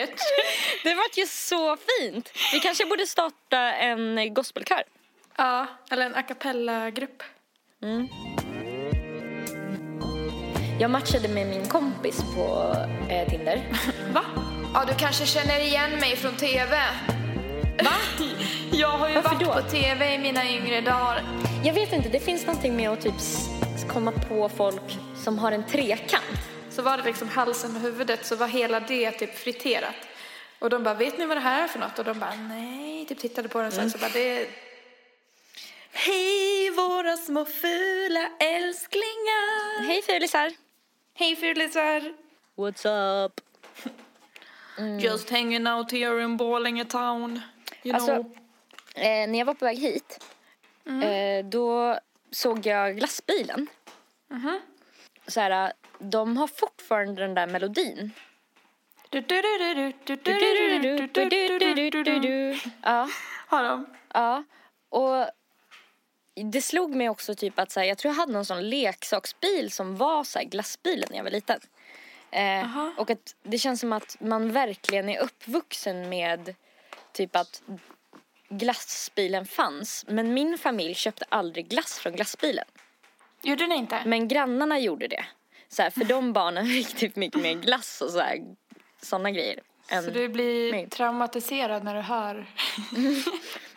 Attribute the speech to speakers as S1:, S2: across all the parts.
S1: vackert!
S2: Det vart ju så fint. Vi kanske borde starta en gospelkör.
S1: Ja, eller en a cappella-grupp.
S2: Jag matchade med min kompis på eh, Tinder.
S1: Va?
S3: Ja, du kanske känner igen mig från TV.
S2: Va?
S3: Jag har ju
S2: Varför
S3: varit
S2: då?
S3: på TV i mina yngre dagar.
S2: Jag vet inte, det finns någonting med att typ komma på folk som har en trekant.
S1: Så var det liksom halsen och huvudet så var hela det typ friterat. Och de bara, vet ni vad det här är för något? Och de bara, nej. Typ tittade på den sen så bara, det. Hej våra små fula älsklingar.
S2: Hej fulisar!
S1: Hej fulisar.
S2: What's up?
S1: Just hanging out here in Borlänge town. You
S2: Alltså,
S1: know.
S2: eh, när jag var på väg hit, eh, då såg jag glassbilen. Så här, de har fortfarande den där melodin. Ja.
S1: Har de?
S2: Ja. Och det slog mig också typ att så här, jag tror jag hade någon sån leksaksbil som var så här glassbilen när jag var liten. Eh, och att det känns som att man verkligen är uppvuxen med typ att glassbilen fanns. Men min familj köpte aldrig glass från glassbilen.
S1: Gjorde ni inte?
S2: Men grannarna gjorde det. Så här, för de barnen fick typ mycket mer glass och så här, såna grejer.
S1: Så du blir
S2: mig.
S1: traumatiserad när du hör.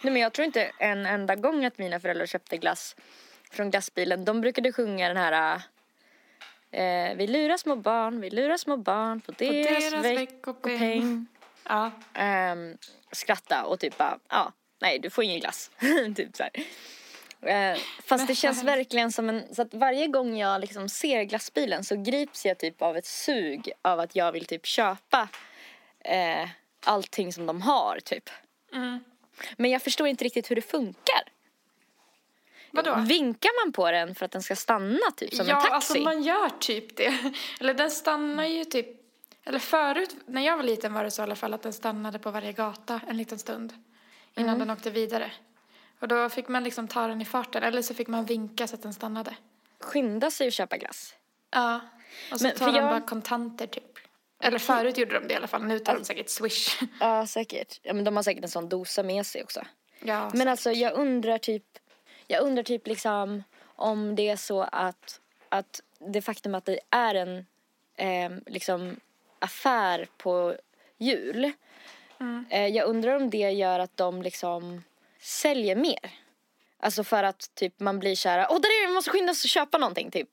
S2: Nej men jag tror inte en enda gång att mina föräldrar köpte glass från glassbilen. De brukade sjunga den här eh, Vi lurar små barn, vi lurar små barn på deras,
S1: deras
S2: veckopeng.
S1: veckopeng. Ja.
S2: Ehm, skratta och typ bara, ja, nej du får ingen glass. typ så här. Eh, fast det känns verkligen som en, så att varje gång jag liksom ser glassbilen så grips jag typ av ett sug av att jag vill typ köpa eh, allting som de har typ.
S1: Mm.
S2: Men jag förstår inte riktigt hur det funkar.
S1: Vadå?
S2: Vinkar man på den för att den ska stanna typ som
S1: ja,
S2: en taxi?
S1: alltså man gör typ det. Eller den stannar ju typ... Eller förut, när jag var liten var det så i alla fall att den stannade på varje gata en liten stund. Innan
S2: Mm.
S1: den åkte vidare. Och då fick man liksom ta den i farten. Eller så fick man vinka så att den stannade.
S2: Skynda sig att köpa glass.
S1: Ja. Och så
S2: Men
S1: tar de
S2: jag-
S1: bara kontanter typ. Eller förut gjorde de det i alla fall. Nu tar de säkert swish.
S2: Ja, säkert. Ja, men de har säkert en sån dosa med sig också.
S1: ja,
S2: Men alltså jag undrar typ, jag undrar typ liksom om det är så att, att det faktum att det är en eh, liksom affär på jul. Eh, jag undrar om det gör att de liksom säljer mer. Alltså för att typ man blir kära, åh där är det, vi måste skynda oss och köpa någonting typ.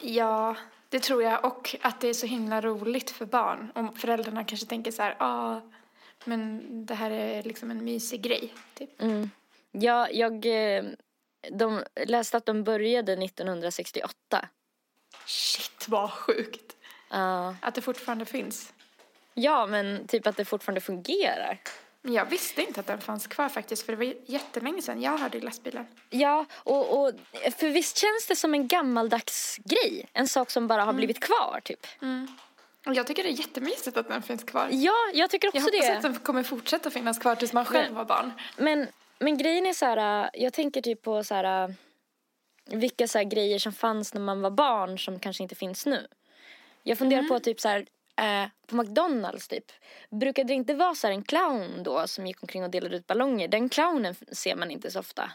S1: Ja, det tror jag. Och att det är så himla roligt för barn. Om föräldrarna kanske tänker så här, ja, ah, men det här är liksom en mysig grej. Typ.
S2: Mm. Ja, jag eh, de läste att de började 1968.
S1: Shit, vad sjukt.
S2: Ja.
S1: Att det fortfarande finns.
S2: ja, men typ att det fortfarande fungerar.
S1: Jag visste inte att den fanns kvar faktiskt, för det var jättelänge sedan jag hörde glassbilen.
S2: Ja, och, och för visst känns det som en gammaldags grej? En sak som bara har blivit kvar typ.
S1: Och jag tycker det är jättemysigt att den finns kvar.
S2: Ja, jag tycker
S1: Jag
S2: också
S1: hoppas
S2: det.
S1: att den kommer fortsätta finnas kvar tills man själv
S2: Men-
S1: var barn.
S2: Men, men grejen är så här, jag tänker typ på så här vilka så här grejer som fanns när man var barn som kanske inte finns nu. Jag funderar på typ så här eh, på McDonalds typ. Brukade det inte vara så här en clown då som gick omkring och delade ut ballonger? Den clownen ser man inte så ofta.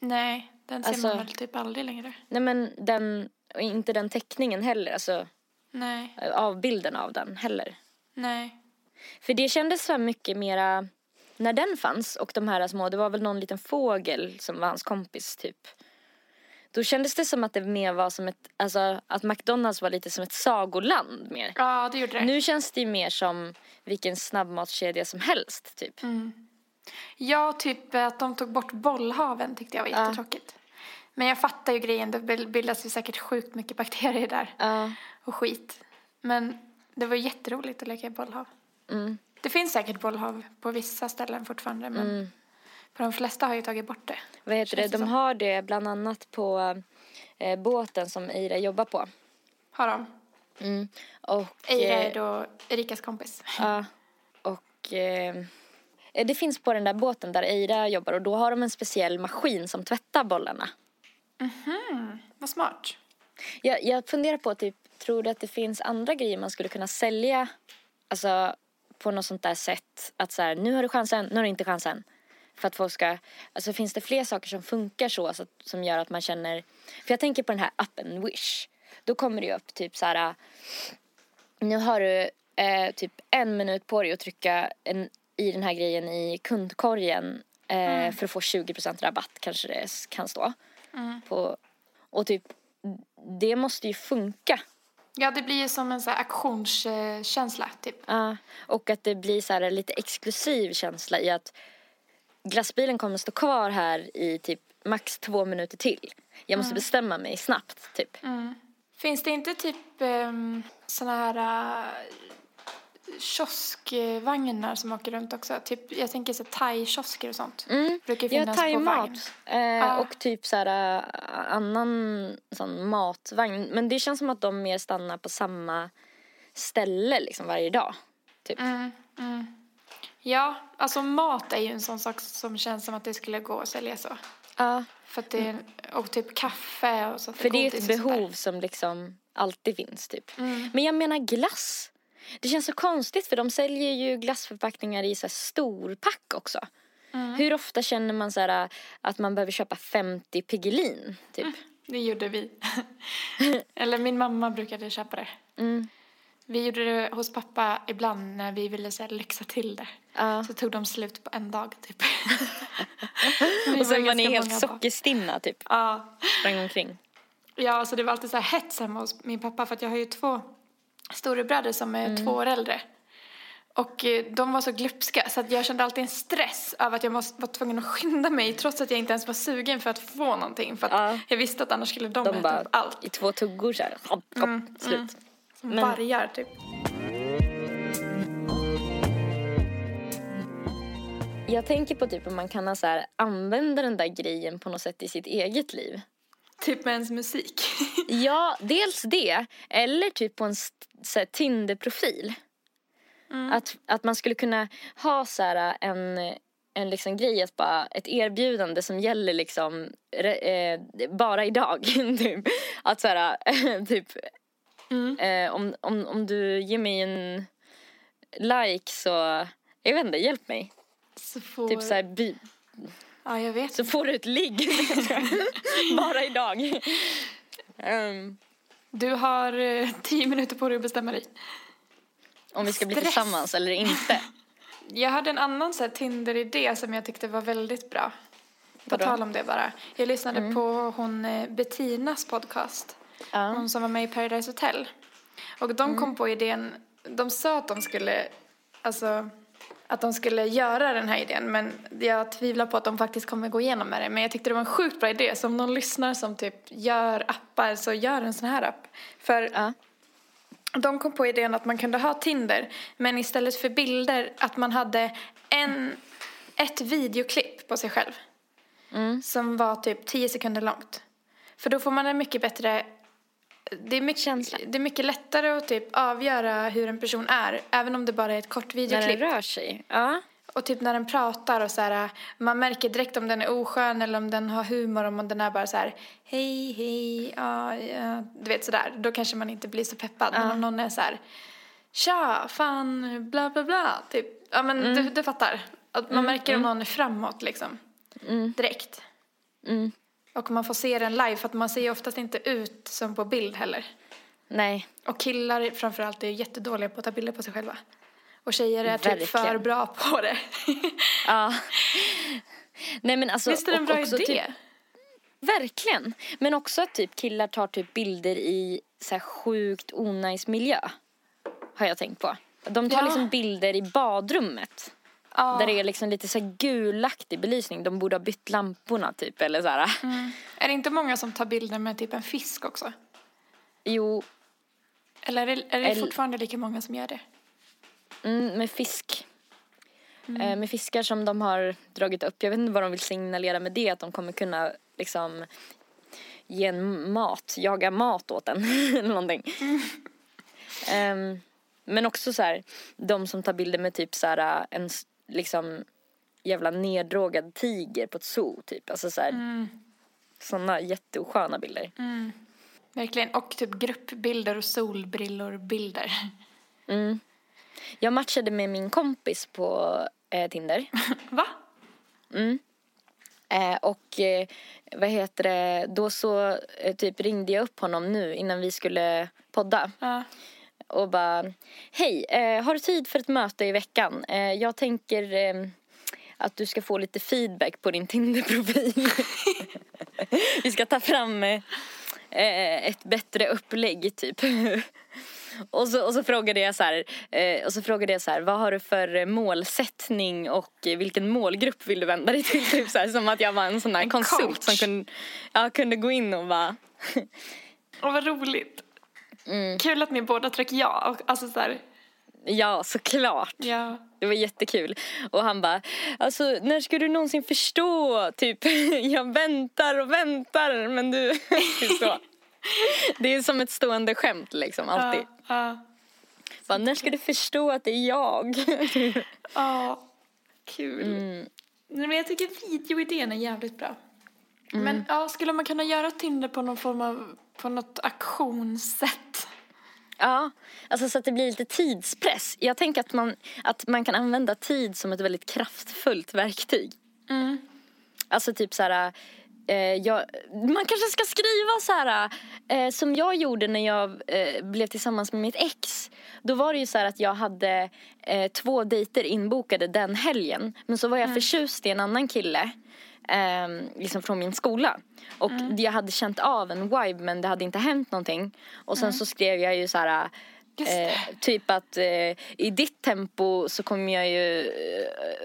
S1: Nej, den ser
S2: Alltså-
S1: man väl typ aldrig längre.
S2: Nej men den, inte den teckningen heller, alltså
S1: Nej,
S2: avbilden av den heller.
S1: nej.
S2: För det kändes så mycket mera när den fanns och de här små, det var väl någon liten fågel som var hans kompis typ. Då kändes det som att det mer var som ett, alltså att McDonalds var lite som ett sagoland mer.
S1: Ja, det gjorde det.
S2: Nu känns det ju mer som vilken snabbmatskedja som helst typ.
S1: Ja, typ att de tog bort bollhaven tyckte jag var jättetråkigt. Men jag fattar ju grejen, det bil- bildas ju säkert sjukt mycket bakterier där.
S2: Ja.
S1: Och skit. Men det var jätteroligt att leka i bollhav.
S2: Mm.
S1: Det finns säkert bollhav på vissa ställen fortfarande, men på Och de flesta har ju tagit bort det.
S2: Vad heter det? De har det bland annat på eh, båten som Eira jobbar på.
S1: Har de?
S2: Mm. Och,
S1: Eira
S2: eh,
S1: är då Erikas kompis.
S2: Ja. Och eh, det finns på den där båten där Eira jobbar och då har de en speciell maskin som tvättar bollarna.
S1: Vad smart.
S2: Jag, jag funderar på, typ, tror du att det finns andra grejer man skulle kunna sälja? Alltså på något sånt där sätt. Att så här, nu har du chansen, nu har du inte chansen. För att folk ska, alltså finns det fler saker som funkar så, så att, som gör att man känner, för jag tänker på den här appen Wish. Då kommer det ju upp typ så här, nu har du eh, typ en minut på dig att trycka en, i den här grejen i kundkorgen eh, för att få 20% rabatt kanske det kan stå. På, och typ, det måste ju funka.
S1: Ja, det blir ju som en så här auktionskänsla, typ.
S2: Ja, och att det blir så här lite exklusiv känsla i att glassbilen kommer stå kvar här i typ max två minuter till. Jag måste bestämma mig snabbt, typ.
S1: Finns det inte typ um, såna här uh, kioskvagnar som åker runt också? Typ, jag tänker så thai-kiosker och sånt.
S2: Mm.
S1: Brukar
S2: Ja,
S1: finnas på vagn.
S2: thaimat. Eh,
S1: Ja.
S2: Och typ så här äh, annan sån matvagn. Men det känns som att de mer stannar på samma ställe liksom varje dag. Typ.
S1: Mm, mm. Ja, alltså mat är ju en sån sak som känns som att det skulle gå att sälja så.
S2: Ja,
S1: För att det är, och typ kaffe och så.
S2: för det är ett
S1: sånt
S2: behov som liksom alltid finns typ.
S1: Mm.
S2: Men jag menar glass. Det känns så konstigt för de säljer ju glassförpackningar i så här storpack också.
S1: Mm.
S2: Hur ofta känner man så här att man behöver köpa 50 Piggelin typ?
S1: Det gjorde vi. Eller min mamma brukade köpa det.
S2: Mm.
S1: Vi gjorde det hos pappa ibland när vi ville så här, lyxa till det.
S2: Ja.
S1: Så tog de slut på en dag typ.
S2: Och sen var ni helt sockerstinna typ.
S1: Ja.
S2: Sprang omkring.
S1: Ja, alltså det var alltid så här hets hemma hos min pappa för att jag har ju två storebröder som är två år äldre. Och eh, de var så glupska så att jag kände alltid en stress av att jag måste, var tvungen att skynda mig trots att jag inte ens var sugen för att få någonting. För att
S2: Ja.
S1: jag visste att annars skulle de,
S2: De
S1: äta
S2: bara
S1: upp allt.
S2: i två tuggor så här. Hopp, hopp, slut.
S1: Som
S2: Men-
S1: vargar typ.
S2: Jag tänker på typ om man kan så här, använda den där grejen på något sätt i sitt eget liv.
S1: Typ med ens musik.
S2: Ja, dels det. Eller typ på en Tinder-profil. Att, att man skulle kunna ha så här en, en liksom grej, att bara, ett erbjudande som gäller liksom re, eh, bara idag. typ. Att så här, typ eh, om, om, om du ger mig en like så, jag vet inte, hjälp mig.
S1: Så får...
S2: Typ så här, by,
S1: Ja, jag vet.
S2: så får du ett ligg. bara idag. Ehm,
S1: Du har eh, tio minuter på dig att bestämma dig.
S2: om vi ska bli
S1: Stress.
S2: tillsammans eller inte.
S1: Jag hade en annan så Tinder-idé som jag tyckte var väldigt bra. På tal om det bara. Jag lyssnade på hon eh, Bettinas podcast.
S2: Ja.
S1: Hon som var med i Paradise Hotel. Och de kom på idén, de sa att de skulle, alltså att de skulle göra den här idén men jag tvivlar på att de faktiskt kommer gå igenom med det. Men jag tyckte det var en sjukt bra idé så om någon lyssnar som typ gör appar så gör en sån här app. För
S2: Ja.
S1: de kom på idén att man kunde ha Tinder men istället för bilder att man hade en, ett videoklipp på sig själv.
S2: Mm.
S1: Som var typ 10 sekunder långt. För då får man en mycket bättre det är, mycket,
S2: Känsla.
S1: det är mycket lättare att typ avgöra hur en person är även om det bara är ett kort
S2: När
S1: videoklipp.
S2: den rör sig. Ja.
S1: Och typ när den pratar och så här, man märker direkt om den är oskön eller om den har humor, om den är bara så här, hej, hej, ja, ja, du vet sådär. Då kanske man inte blir så peppad. Men om någon är så här, tja, fan, bla, bla, bla, typ. Ja, men du, du fattar. Att man märker om någon är framåt liksom. Direkt.
S2: Mm.
S1: Och man får se den live för att man ser ju oftast inte ut som på bild heller.
S2: Nej.
S1: Och killar framförallt är jättedåliga på att ta bilder på sig själva. Och tjejer är typ
S2: Verkligen.
S1: för bra på det.
S2: Ja. Nej men alltså.
S1: Visst är det en bra idé?
S2: Typ, verkligen. Men också att typ killar tar typ bilder i så här sjukt onajs miljö. Har jag tänkt på. De tar
S1: Ja.
S2: liksom bilder i badrummet.
S1: Ja.
S2: Där det är liksom lite så gulaktig belysning. De borde ha bytt lamporna typ eller så här.
S1: Mm. Är det inte många som tar bilder med typ en fisk också?
S2: Jo,
S1: Eller är det, är det
S2: Eller-
S1: fortfarande lika många som gör det?
S2: mm, med fisk. eh, med fiskar som de har dragit upp. Jag vet inte vad de vill signalera med det, att de kommer kunna liksom ge en mat, jaga mat åt en eller någonting. Ehm, men också så här, de som tar bilder med typ så här en liksom jävla neddrogad tiger på ett zoo typ. Alltså så här, sådana jätteosköna bilder.
S1: Verkligen. Och typ gruppbilder och solbrillor-bilder.
S2: Jag matchade med min kompis på eh, Tinder.
S1: Va?
S2: Eh, och eh, vad heter det, då så eh, typ ringde jag upp honom nu innan vi skulle podda.
S1: Ja.
S2: Och bara, hej, eh, har du tid för ett möte i veckan? Eh, jag tänker eh, att du ska få lite feedback på din Tinder-profil. vi ska ta fram eh, eh, ett bättre upplägg typ. Och så, och så frågade jag så här, eh, och så frågade jag så här, vad har du för målsättning och vilken målgrupp vill du vända dig till? Typ så här, som att jag var en sån här
S1: En
S2: konsult
S1: coach.
S2: som kunde, ja, kunde gå in och bara,
S1: Och vad roligt.
S2: Mm.
S1: Kul att ni båda tryckte ja. Alltså så här,
S2: ja såklart.
S1: ja.
S2: Det var jättekul. Och han bara, alltså när ska du någonsin förstå? Typ, jag väntar och väntar men du... typ så. Det är som ett stående skämt liksom, alltid.
S1: Ja.
S2: Bara, när ska du förstå att det är jag?
S1: Ja. Kul.
S2: Mm.
S1: Men jag tycker videoidén är jävligt bra. Men ja, skulle man kunna göra Tinder på någon form av, på något auktionssätt?
S2: Ja, alltså så att det blir lite tidspress. Jag tänker att man, att man kan använda tid som ett väldigt kraftfullt verktyg. Alltså typ så här... Eh, jag, man kanske ska skriva så här eh, som jag gjorde när jag eh, blev tillsammans med mitt ex. Då var det ju så här att jag hade eh, två dejter inbokade den helgen. Men så var jag förtjust i en annan kille. Eh, liksom från min skola. Och jag hade känt av en vibe men det hade inte hänt någonting. Och sen så skrev jag ju så här. Eh, typ att eh, i ditt tempo så kommer jag ju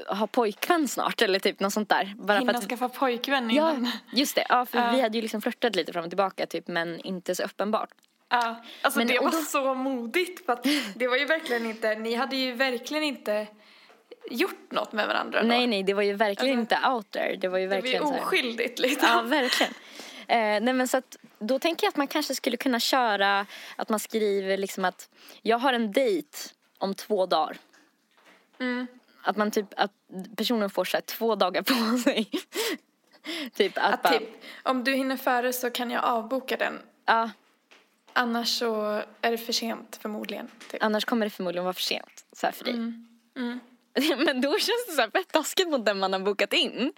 S2: eh, ha pojkvän snart eller typ något sånt där. Bara
S1: Hinna
S2: för att,
S1: skaffa pojkvän
S2: ja,
S1: innan.
S2: just det. Ja, för
S1: Ja.
S2: vi hade ju liksom flörtat lite fram och tillbaka typ men inte så uppenbart.
S1: Ja, alltså
S2: Men-
S1: det var
S2: då-
S1: så modigt för att det var ju verkligen inte, ni hade ju verkligen inte gjort något med varandra då.
S2: Nej nej det var ju verkligen
S1: Alltså,
S2: inte out there. Det var ju
S1: Det var ju
S2: verkligen så här.
S1: oskyldigt liksom.
S2: Ja, verkligen. Eh, nej men så att, då tänker jag att man kanske skulle kunna köra att man skriver liksom att jag har en dejt om två dagar.
S1: Mm.
S2: Att man typ, att personen får så här två dagar på sig. typ att,
S1: Att
S2: bara,
S1: typ, om du hinner före så kan jag avboka den.
S2: ja,
S1: Annars så är det för sent förmodligen. Typ.
S2: annars kommer det förmodligen vara för sent så här för dig.
S1: Mm.
S2: Men då känns det så här fett taskigt mot den man har bokat in.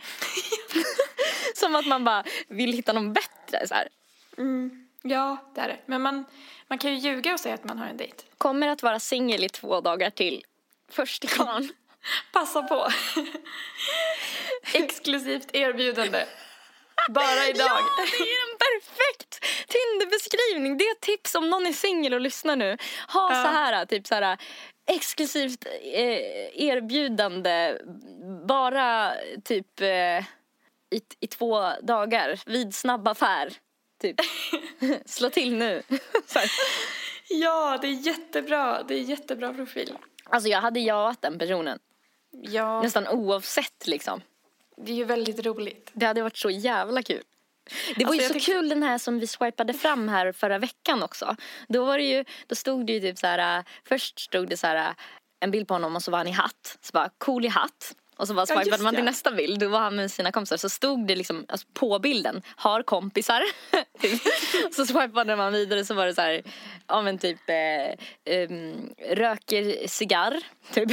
S2: Som att man bara vill hitta någon bättre så här.
S1: Ja, det är det. Men man, man kan ju ljuga och säga att man har en dejt.
S2: Kommer att vara singel i två dagar till. Först kvarn.
S1: Passa på. Exklusivt erbjudande. Bara idag.
S2: Ja, det är en perfekt Tinderbeskrivning. Det är ett tips om någon är singel och lyssnar nu. Ha
S1: Ja.
S2: så här, typ så här exklusivt eh, erbjudande. Bara typ eh, i, i två dagar vid snabb affär. Typ. Slå till nu.
S1: Ja, det är jättebra. Det är jättebra profil.
S2: Alltså jag hade jaat den personen.
S1: Ja,
S2: Nästan oavsett liksom.
S1: det är ju väldigt roligt.
S2: Det hade varit så jävla kul. Det var
S1: Alltså,
S2: ju så
S1: tyckte-
S2: kul den här som vi swipade fram här förra veckan också. Då var det ju, då stod det ju typ så här, äh, först stod det så här äh, en bild på honom och så var han i hatt. Så bara cool i hatt. Och så bara
S1: Ja,
S2: swipade man till nästa bild, då var han med sina kompisar. Så stod det liksom alltså på bilden, har kompisar. Typ. så swipade man vidare så var det så här, ja men typ eh, em, röker cigarr. Typ.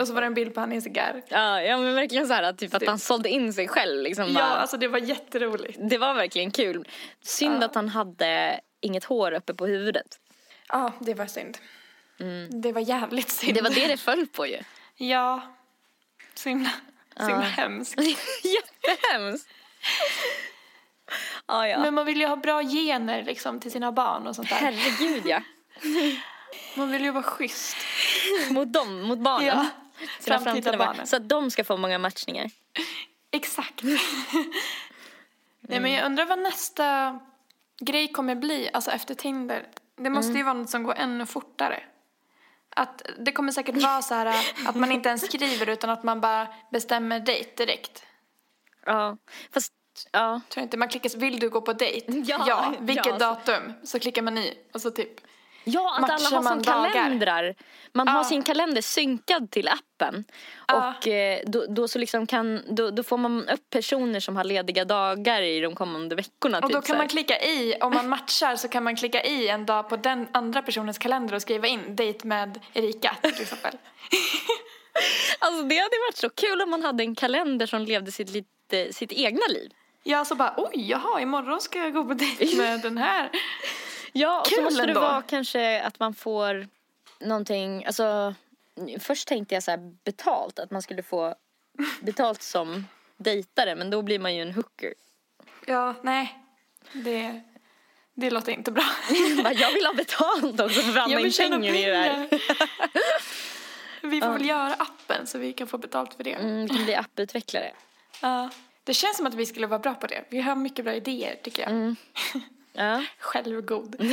S1: Och så var det en bild på han i en cigarr.
S2: ja, ja men verkligen så här typ att han sålde in sig själv liksom.
S1: Ja,
S2: bara.
S1: alltså det var jätteroligt.
S2: Det var verkligen kul. Synd
S1: Ja.
S2: att han hade inget hår uppe på huvudet.
S1: Ja, det var synd. Det var jävligt synd.
S2: Det var det det föll på ju.
S1: Ja. Så himla, så himla
S2: Ja.
S1: hemskt.
S2: Jättehemskt. Ja, ja.
S1: Men man vill ju ha bra gener liksom till sina barn och sånt där.
S2: Herregud ja.
S1: Man vill ju vara schysst.
S2: Mot dem, mot barnen.
S1: Ja.
S2: Sina
S1: Framtida
S2: barn.
S1: barnen.
S2: Så att de ska få många matchningar.
S1: Exakt. Nej men jag undrar vad nästa grej kommer bli, alltså efter Tinder. Det måste ju vara något som går ännu fortare. Att det kommer säkert vara så här att man inte ens skriver utan att man bara bestämmer dejt direkt.
S2: Ja, fast ja.
S1: Tror inte. Man klickar, vill du gå på dejt?
S2: Ja,
S1: Vilket
S2: ja, så-
S1: datum? Så klickar man i och så typ.
S2: Ja, att alla har
S1: man
S2: som
S1: dagar?
S2: kalendrar. Man har
S1: Ja.
S2: sin kalender synkad till appen.
S1: Ja.
S2: Och eh, då, då, så liksom kan, då, då får man upp personer som har lediga dagar i de kommande veckorna.
S1: Och
S2: typ
S1: då kan man klicka i, om man matchar så kan man klicka i en dag på den andra personens kalender och skriva in dejt med Erika till exempel.
S2: Alltså det hade varit så kul om man hade en kalender som levde sitt, lite, sitt egna liv.
S1: Ja, så bara oj, jaha, imorgon ska jag gå på dejt med den här.
S2: Ja, och så
S1: Kul
S2: måste det
S1: ändå.
S2: vara kanske att man får någonting, alltså först tänkte jag så här betalt, att man skulle få betalt som dejtare men då blir man ju en hooker.
S1: Ja, nej, det, det låter inte bra.
S2: Jag vill ha betalt också för att
S1: Jag vill tjäna
S2: pengar i det här.
S1: Vi får väl göra appen så vi kan få betalt för det.
S2: Mm, vi kan bli apputvecklare.
S1: Ja. Det känns som att vi skulle vara bra på det. Vi har mycket bra idéer tycker jag.
S2: Mm. Ja.
S1: Självgod.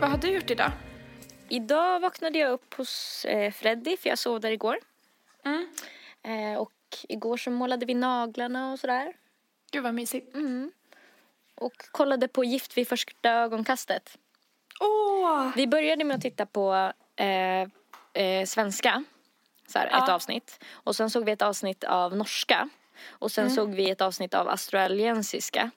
S1: Vad har du gjort idag?
S2: Idag vaknade jag upp hos eh, Freddy för jag sov där igår.
S1: Mm.
S2: Eh, och igår så målade vi naglarna och sådär.
S1: Gud vad mysigt.
S2: Och kollade på Gift vid första ögonkastet.
S1: Åh!
S2: Vi började med att titta på eh, eh, svenska, så här, ett
S1: Ja.
S2: avsnitt. Och sen såg vi ett avsnitt av norska. Och sen såg vi ett avsnitt av australiensiska.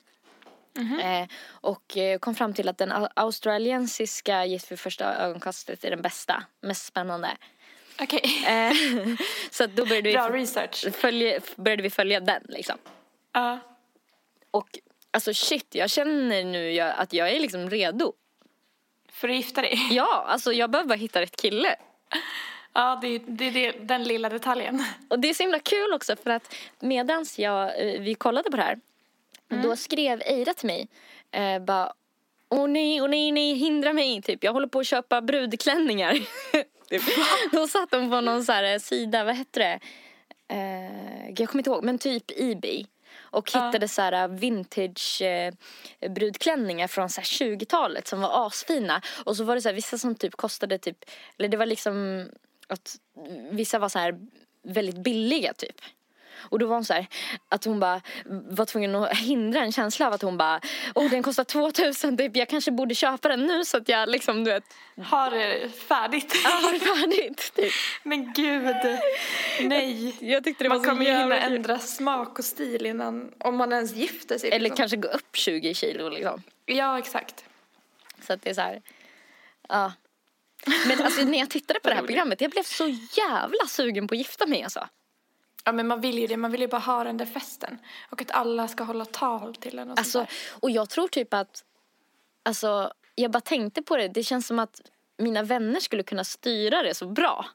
S2: Eh, och eh, kom fram till att den au- australiensiska Gift vid första ögonkastet är den bästa, mest spännande.
S1: Okej.
S2: Eh, så då började vi,
S1: Bra research.
S2: följa, började vi följa den liksom.
S1: Ja.
S2: Och alltså shit, jag känner nu jag, att jag är liksom redo.
S1: För att gifta dig.
S2: Ja, alltså jag behöver bara hitta rätt kille.
S1: Ja, det är, det det, den lilla detaljen.
S2: Och det är så himla kul också för att medans jag, eh, vi kollade på det här då skrev Eira till mig eh, bara Åh nej, åh nej, nej, hindra mig typ. Jag håller på att köpa brudklänningar. typ. Då satt hon på någon så här eh, sida, vad hette det? Eh, jag kommer inte ihåg, men typ Ebay. Och hittade så här vintage eh, brudklänningar från så här 20-talet som var asfina. Och så var det så här, vissa som typ kostade typ, eller det var liksom att vissa var så här väldigt billiga typ. Och då var hon så här, att hon bara var tvungen att hindra en känsla av att hon bara, åh den kostar 2000 typ, jag kanske borde köpa den nu så att jag liksom du vet,
S1: Har det färdigt.
S2: jag har det färdigt typ.
S1: Men gud, nej.
S2: Jag tyckte det
S1: Man
S2: var
S1: kommer ju hinna ändra smak och stil innan, om man ens gifter sig.
S2: Eller
S1: liksom.
S2: kanske gå upp 20 kilo liksom.
S1: Ja, exakt.
S2: Så att det är så här, ja. Men alltså när jag tittade på det här programmet, jag blev så jävla sugen på att gifta mig alltså.
S1: Ja, men man vill ju det. Man vill ju bara ha den där festen. Och att alla ska hålla tal till en och
S2: Alltså,
S1: sånt där.
S2: och jag tror typ att, alltså, jag bara tänkte på det, det känns som att mina vänner skulle kunna styra det så bra.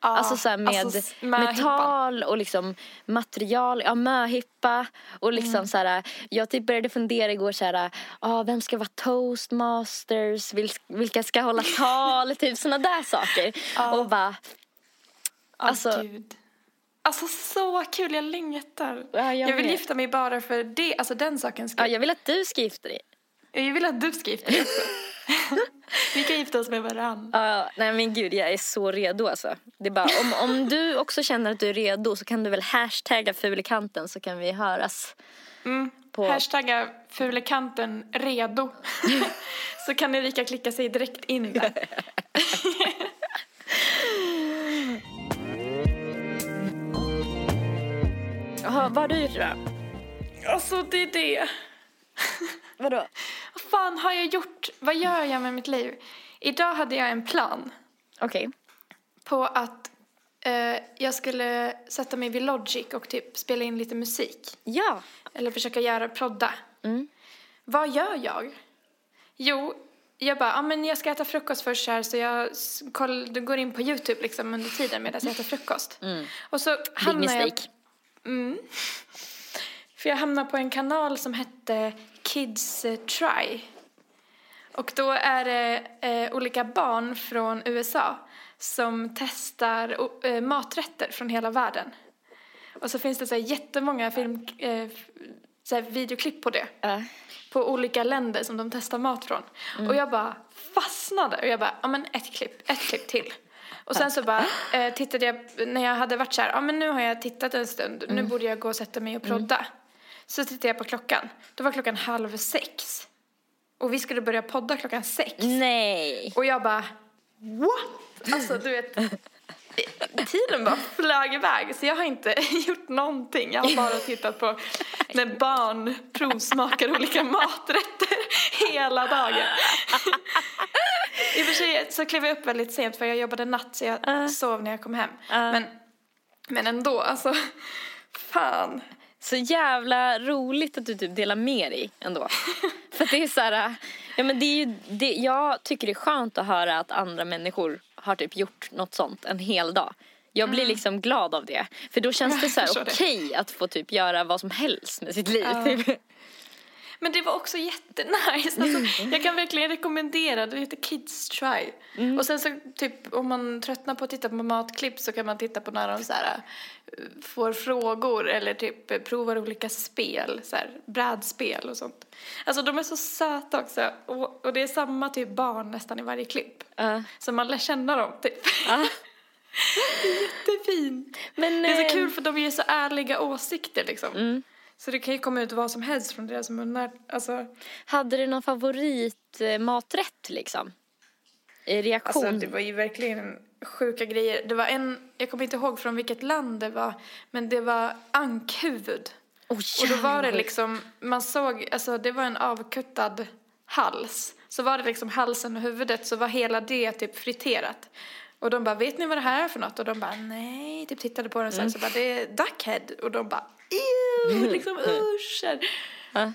S1: Ja,
S2: alltså så med
S1: alltså,
S2: metall och liksom material, ja möhippa och liksom
S1: Mm.
S2: så här, jag typ började fundera igår så här, ah, vem ska vara toastmasters, Vil- vilka ska hålla tal, typ såna där saker.
S1: Ja.
S2: Och bara,
S1: Ja,
S2: alltså-
S1: gud. Alltså så kul, jag längtar.
S2: Ja, jag
S1: jag vill gifta mig bara för det, alltså den sakens
S2: ja,
S1: skull.
S2: jag vill att du ska gifta dig.
S1: Jag vill att du ska gifta dig också. Vi kan gifta oss med varann.
S2: Ja, nej men gud jag är så redo alltså. Det är bara, om, om du också känner att du är redo så kan du väl hashtagga fulikanten så kan vi höras.
S1: Mm.
S2: På-
S1: Hashtagga fulekanten redo. så kan Erika klicka sig direkt in där.
S2: Jaha, vad har du gjort idag?
S1: Alltså det är det.
S2: Vadå?
S1: Fan har jag gjort? Vad gör jag med mitt liv? Idag hade jag en plan
S2: Okej.
S1: på att eh, jag skulle sätta mig vid Logic och typ spela in lite musik.
S2: Ja.
S1: Eller försöka göra prodda.
S2: Mm.
S1: Vad gör jag? Jo, jag bara, ja men jag ska äta frukost först här så jag s- koll, du går in på Youtube liksom under tiden medan jag äter frukost. Och så
S2: Mm. Big
S1: hamnar jag,
S2: mistake.
S1: mm, för jag hamnar på en kanal som hette Kids eh, Try. Och då är det eh, olika barn från USA som testar eh, maträtter från hela världen. Och så finns det så här jättemånga film, eh, så här, videoklipp på det.
S2: Ja.
S1: På olika länder som de testar mat från. Och jag bara fastnade. Och jag bara, ja men ett klipp, ett klipp till. Och sen så bara eh, tittade jag, när jag hade varit så här, ja men nu har jag tittat en stund, nu borde jag gå och sätta mig och prodda. Så tittade jag på klockan, då var klockan halv sex. Och vi skulle börja podda klockan sex.
S2: Nej.
S1: Och jag bara, what? Alltså du vet, tiden bara flög iväg. Så jag har inte gjort någonting. Jag har bara tittat på när barn provsmakar olika maträtter hela dagen. I och för sig så klev jag upp väldigt sent för jag jobbade natt så jag sov när jag kom hem. Men, men ändå, alltså, fan.
S2: Så jävla roligt att du typ delar med dig ändå. För det är så här, ja men det är ju, det, jag tycker det är skönt att höra att andra människor har typ gjort något sånt en hel dag. Jag blir liksom glad av det. För då känns det så här okej att få typ göra vad som helst med sitt liv. Typ.
S1: Men det var också jättenice. Alltså, jag kan verkligen rekommendera, det heter Kids Try. Och sen så typ om man tröttnar på att titta på matklipp så kan man titta på när de så här, eh, får frågor eller typ eh, provar olika spel, så här, brädspel och sånt. Alltså de är så söta också och, och det är samma typ barn nästan i varje klipp.
S2: Ja.
S1: Så man lär känna dem typ.
S2: Ja.
S1: Jättefint.
S2: Men,
S1: Det är så
S2: eh,
S1: kul för de ger så ärliga åsikter liksom. Så det kan ju komma ut vad som helst från deras munnar. Alltså,
S2: Hade du någon favoritmaträtt liksom? I reaktion?
S1: Alltså det var ju verkligen sjuka grejer. Det var en, jag kommer inte ihåg från vilket land det var, men det var ankhuvud.
S2: oh,
S1: Och då var det liksom, man såg, alltså det var en avkuttad hals. Så var det liksom halsen och huvudet så var hela det typ friterat. Och de bara, vet ni vad det här är för något? Och de bara, nej, typ tittade på den så här, så bara, det är duckhead. Och de bara, ew, liksom usch.
S2: Ja.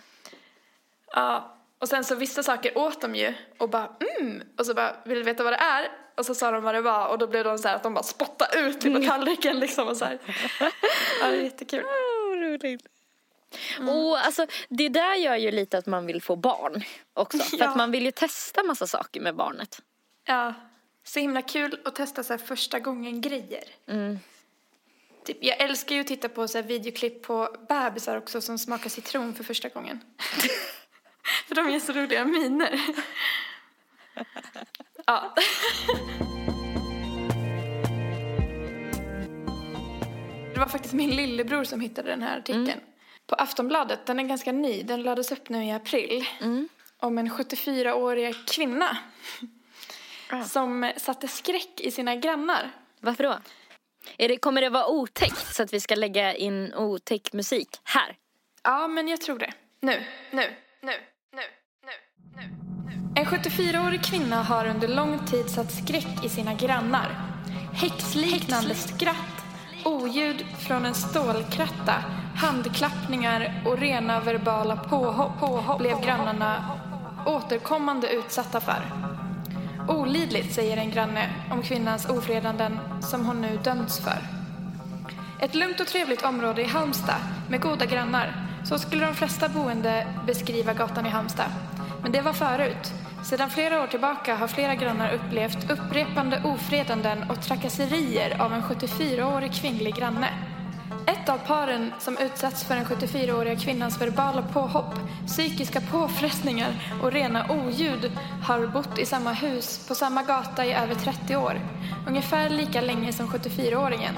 S1: Ja, och sen så vissa saker åt de ju och bara mm. Och så bara, vill du veta vad det är? Och så sa de vad det var och då blev de så här att de bara spottade ut typ på tallriken liksom och så här. Ja, det är jättekul.
S2: Åh, roligt. Och alltså, det där gör ju lite att man vill få barn också. För
S1: Ja.
S2: att man vill ju testa massa saker med barnet.
S1: Ja, så himla kul att testa så första gången grejer. Typ, jag älskar ju att titta på så videoklipp på bebisar också som smakar citron för första gången. för de gör så roliga miner. ja. Det var faktiskt min lillebror som hittade den här artikeln. På Aftonbladet, den är ganska ny, den lades upp nu i april. Om en 74-årig kvinna. Som satte skräck i sina grannar.
S2: Varför då? Är det, kommer det vara otäckt så att vi ska lägga in otäck musik här?
S1: Ja, men jag tror det. Nu, nu, nu, nu, nu, nu. En 74-årig kvinna har under lång tid satt skräck i sina grannar. Häxliknande skratt, oljud från en stålkratta, handklappningar och rena verbala påhopp blev grannarna återkommande utsatta för. Olidligt, säger en granne om kvinnans ofredanden som hon nu dömts för. Ett lugnt och trevligt område i Halmstad med goda grannar. Så skulle de flesta boende beskriva gatan i Halmstad. Men det var förut. Sedan flera år tillbaka har flera grannar upplevt upprepande ofredanden och trakasserier av en 74-årig kvinnlig granne. Ett av paren som utsatts för den 74-åriga kvinnans verbala påhopp, psykiska påfrestningar och rena oljud har bott i samma hus på samma gata i över 30 år. Ungefär lika länge som 74-åringen.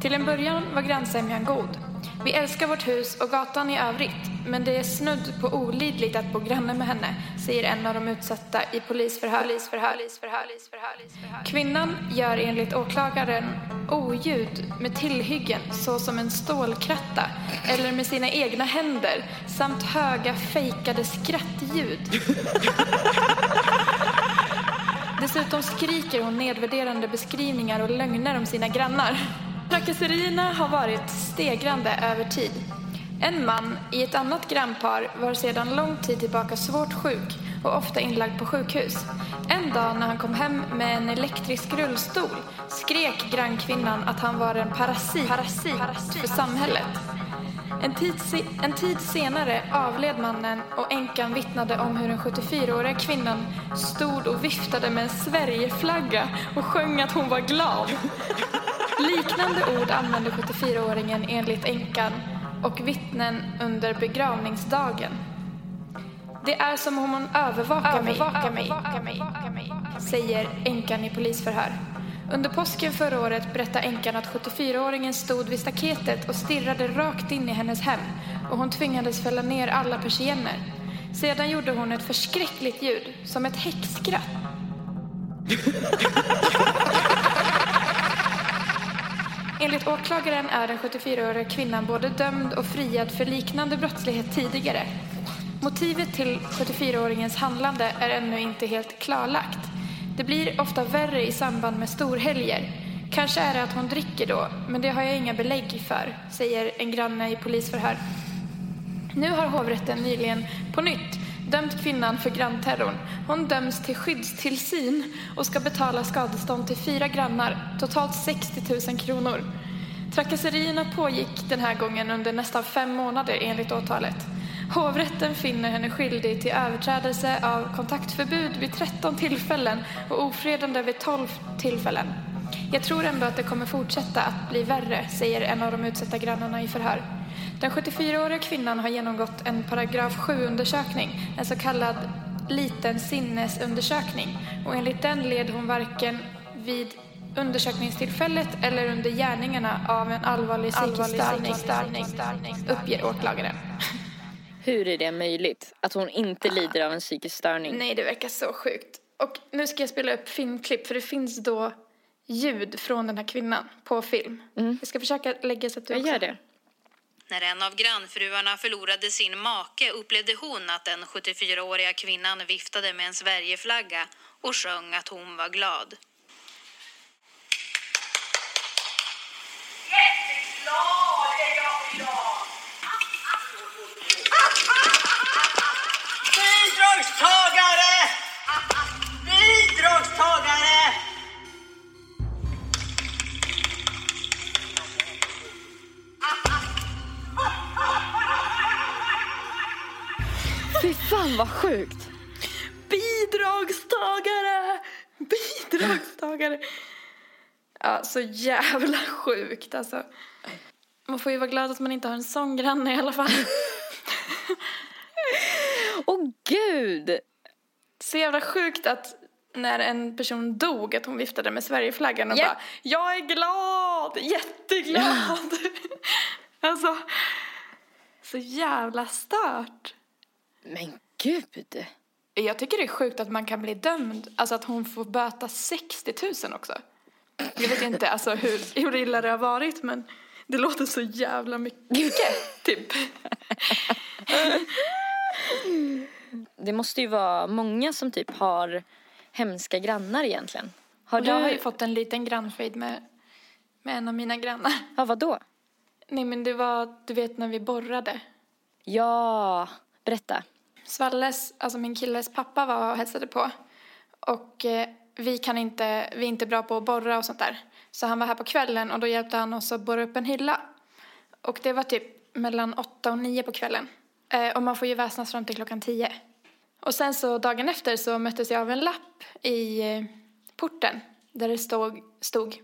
S1: Till en början var grannsämjan god. Vi älskar vårt hus och gatan i övrigt, men det är snudd på olidligt att bo granne med henne, säger en av de utsatta i polisförhör. Polisförhör. Polisförhör. Polisförhör. Kvinnan gör enligt åklagaren oljud med tillhyggen såsom en stålkratta eller med sina egna händer samt höga fejkade skrattljud. Dessutom skriker hon nedvärderande beskrivningar och lögner om sina grannar. Trakasserierna har varit stegrande över tid. En man i ett annat grannpar var sedan lång tid tillbaka svårt sjuk och ofta inlagd på sjukhus. En dag när han kom hem med en elektrisk rullstol skrek grannkvinnan att han var en parasit, parasit för samhället. En tid, se- en tid senare avled mannen och änkan vittnade om hur den 74-åriga kvinnan stod och viftade med en Sverigeflagga och sjöng att hon var glad. Liknande ord använde 74-åringen enligt änkan och vittnen under begravningsdagen. Det är som om hon övervakar, mig, övervakar mig, mig, säger änkan i polisförhör. Under påsken förra året berättade änkan att 74-åringen stod vid staketet och stirrade rakt in i hennes hem och hon tvingades fälla ner alla persienner. Sedan gjorde hon ett förskräckligt ljud, som ett häxskratt. Enligt åklagaren är den 74-åriga kvinnan både dömd och friad för liknande brottslighet tidigare. Motivet till 74-åringens handlande är ännu inte helt klarlagt. Det blir ofta värre i samband med storhelger. Kanske är det att hon dricker då, men det har jag inga belägg för, säger en granne i polisförhör. Nu har hovrätten nyligen på nytt dömt kvinnan för grannterrorn. Hon döms till skyddstillsyn och ska betala skadestånd till fyra grannar, totalt 60 000 kronor. Trakasserierna pågick den här gången under nästan fem månader enligt åtalet. Hovrätten finner henne skyldig till överträdelse av kontaktförbud vid 13 tillfällen och ofredande vid 12 tillfällen. Jag tror ändå att det kommer fortsätta att bli värre, säger en av de utsatta grannarna i förhör. Den 74-åriga kvinnan har genomgått en paragraf 7-undersökning, en så kallad liten sinnesundersökning. Och enligt den led hon varken vid undersökningstillfället eller under gärningarna av en allvarlig psykisk störning, uppger åklagaren.
S2: Hur är det möjligt? Att hon inte lider av en psykisk störning?
S1: Nej, det verkar så sjukt. Och nu ska jag spela upp filmklipp för det finns då ljud från den här kvinnan på film. Jag ska försöka lägga så att du
S2: Jag
S1: också...
S2: gör det.
S4: När en av grannfruarna förlorade sin make upplevde hon att den 74-åriga kvinnan viftade med en Sverigeflagga och sjöng att hon var glad.
S5: Jätteglad är jag! Bidragstagare! Bidragstagare!
S2: Fy fan vad sjukt!
S1: Bidragstagare! Bidragstagare! Ja, så jävla sjukt alltså. Man får ju vara glad att man inte har en sån granne i alla fall.
S2: Åh gud!
S1: Så jävla sjukt att när en person dog att hon viftade med Sverigeflaggan och
S2: Ja.
S1: bara Jag är glad! Jätteglad! alltså, så jävla stört.
S2: Men gud!
S1: Jag tycker det är sjukt att man kan bli dömd, alltså att hon får böta 60 000 också. Jag vet inte alltså hur, hur illa det har varit men det låter så jävla mycket, typ.
S2: Det måste ju vara många som typ har hemska grannar egentligen. Har du...
S1: jag har ju fått en liten grannfejd med, med en av mina grannar.
S2: Ja, vadå?
S1: Nej men det var, du vet när vi borrade.
S2: Ja, berätta.
S1: Svalles, alltså min killes pappa var och hälsade på. Och eh, vi kan inte, vi är inte bra på att borra och sånt där. Så han var här på kvällen och då hjälpte han oss att borra upp en hylla. Och det var typ mellan åtta och nio på kvällen. Eh, och man får ju väsnas fram till klockan tio. Och sen så dagen efter så möttes jag av en lapp i eh, porten där det stod, stod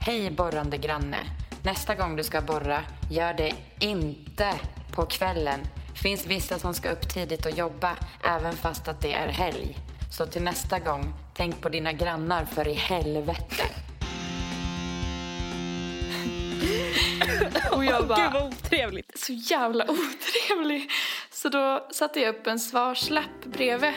S6: Hej borrande granne. Nästa gång du ska borra, gör det inte på kvällen. Finns vissa som ska upp tidigt och jobba, även fast att det är helg. Så till nästa gång, tänk på dina grannar för i helvete.
S1: Jag bara,
S2: Gud vad otrevligt.
S1: så jävla otrevlig. Så då satte jag upp en svarslapp bredvid.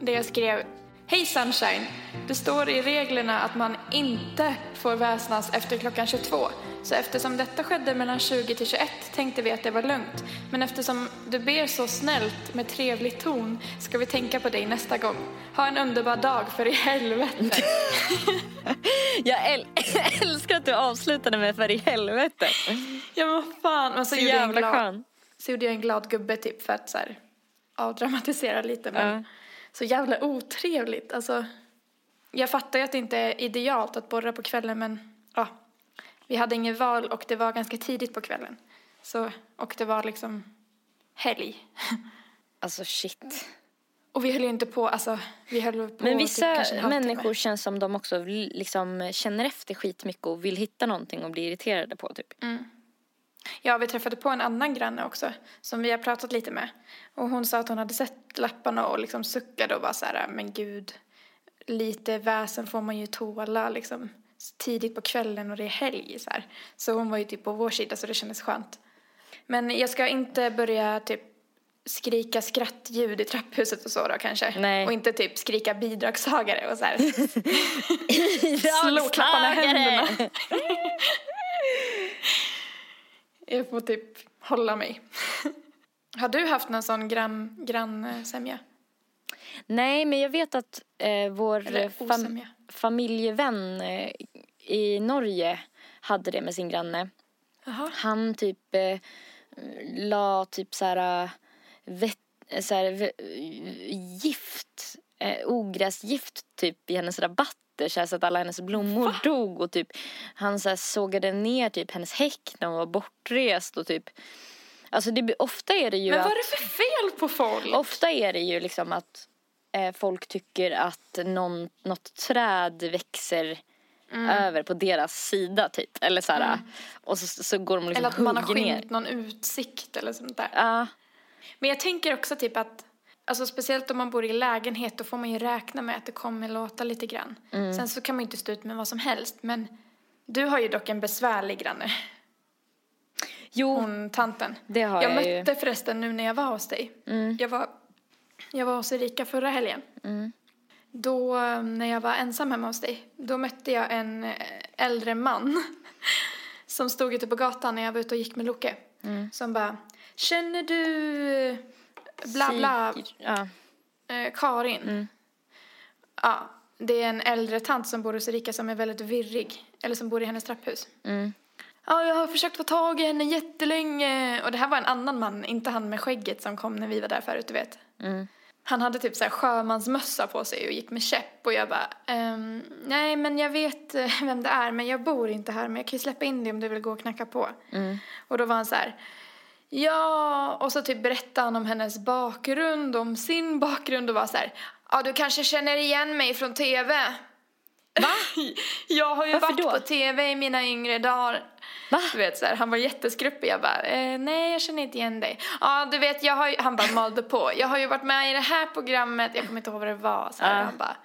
S1: Där jag skrev Hej Sunshine! Det står i reglerna att man inte får väsnas efter klockan 22. Så eftersom detta skedde mellan 20 till 21 tänkte vi att det var lugnt. Men eftersom du ber så snällt med trevlig ton ska vi tänka på dig nästa gång. Ha en underbar dag för i helvete.
S2: Jag äl- älskar att du avslutade med för i helvete.
S1: ja men fan. Men så,
S2: Så jävla
S1: glad,
S2: skön.
S1: så gjorde jag en glad gubbe typ för att så här, avdramatisera lite. Men
S2: Ja.
S1: så jävla otrevligt. Alltså, jag fattar ju att det inte är idealt att borra på kvällen men ja, vi hade ingen val och det var ganska tidigt på kvällen. Så, och det var liksom helg.
S2: Alltså shit.
S1: Och vi höll ju inte på, alltså vi höll på
S2: Men
S1: typ
S2: vissa
S1: halvtimme.
S2: människor känns som de också liksom känner efter skitmycket och vill hitta någonting och bli irriterade på typ.
S1: Mm. Ja, vi träffade på en annan granne också som vi har pratat lite med. Och hon sa att hon hade sett lapparna och liksom suckade och var så här, men gud, lite väsen får man ju tåla liksom tidigt på kvällen och det är helg så här. Så hon var ju typ på vår sida så det kändes skönt. Men jag ska inte börja typ skrika skrattljud i trapphuset och så då kanske.
S2: Nej.
S1: Och inte typ skrika bidragstagare och så här. Slå klappa med
S2: Bidragstagare!
S1: händerna. Jag får typ hålla mig. Har du haft någon sån grann, grannsämja?
S2: Nej, men jag vet att eh, vår eh, fam- familjevän eh, i Norge hade det med sin granne.
S1: Jaha.
S2: Han typ eh, la typ så här, eh, vet, så här gift, eh, ogräsgift typ i hennes rabatter så, här, så att alla hennes blommor dog och typ han så här, sågade ner typ hennes häck när hon var bortrest och typ Alltså det, ofta är det ju
S1: Men
S2: att
S1: vad är det för fel på folk?
S2: Ofta är det ju liksom att eh, folk tycker att någon, något träd växer
S1: Mm.
S2: över på deras sida typ. Eller så här, och så, så går de liksom
S1: Eller att man har skymt någon utsikt eller sånt där.
S2: Ja,
S1: Men jag tänker också typ att, alltså speciellt om man bor i lägenhet då får man ju räkna med att det kommer låta lite grann.
S2: Mm.
S1: Sen så kan man ju inte stå ut med vad som helst men du har ju dock en besvärlig granne,
S2: jo,
S1: hon tanten.
S2: det har
S1: jag
S2: jag, ju.
S1: mötte förresten nu när jag var hos dig. Jag, var, jag var hos Erika förra helgen.
S2: Mm.
S1: Då, när jag var ensam hemma hos dig, då mötte jag en äldre man som stod ute på gatan när jag var ute och gick med Loke.
S2: Mm.
S1: Som bara, känner du bla bla
S2: Ja.
S1: eh, Karin?
S2: Mm.
S1: Ja, det är en äldre tant som bor hos Erika som är väldigt virrig. Eller som bor i hennes trapphus.
S2: Mm.
S1: Ja, jag har försökt få tag i henne jättelänge. Och det här var en annan man, inte han med skägget som kom när vi var där förut, du vet.
S2: Mm.
S1: Han hade typ så här sjömansmössa på sig och gick med käpp och jag bara, ehm, nej men jag vet eh, vem det är men jag bor inte här men jag kan ju släppa in dig om du vill gå och knacka på.
S2: Mm.
S1: Och då var han så här, ja, och så typ berättade han om hennes bakgrund, om sin bakgrund och var så här, ja du kanske känner igen mig från tv. Va? jag har ju
S2: Varför
S1: varit
S2: då?
S1: på tv i mina yngre dagar.
S2: Va?
S1: Du vet så här, han var jätteskruppig. Jag bara, eh, nej jag känner inte igen dig. Ja du vet, jag har ju, han bara malde på. Jag har ju varit med i det här programmet, jag kommer inte ihåg vad det var. Så här,
S2: Ja.
S1: Han bara,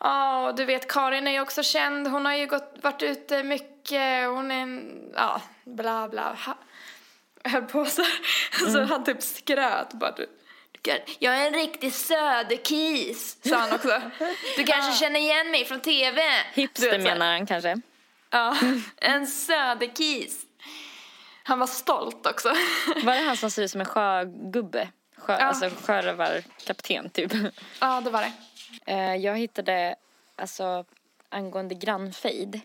S1: ja och du vet Karin är ju också känd. Hon har ju gått, varit ute mycket. Hon är en, ja bla bla. Ha, höll på så här. Så han typ skröt bara. Du, du kan, jag är en riktig söderkis, sa han också. Du kanske känner igen mig från tv.
S2: Hipster
S1: vet,
S2: menar han kanske.
S1: Ja, en söderkis. Han var stolt också.
S2: Var det han som ser ut som en sjögubbe? Sjö,
S1: Ja.
S2: Alltså sjörövarkapten typ.
S1: Ja, det var det.
S2: Eh, jag hittade, alltså angående grannfejd.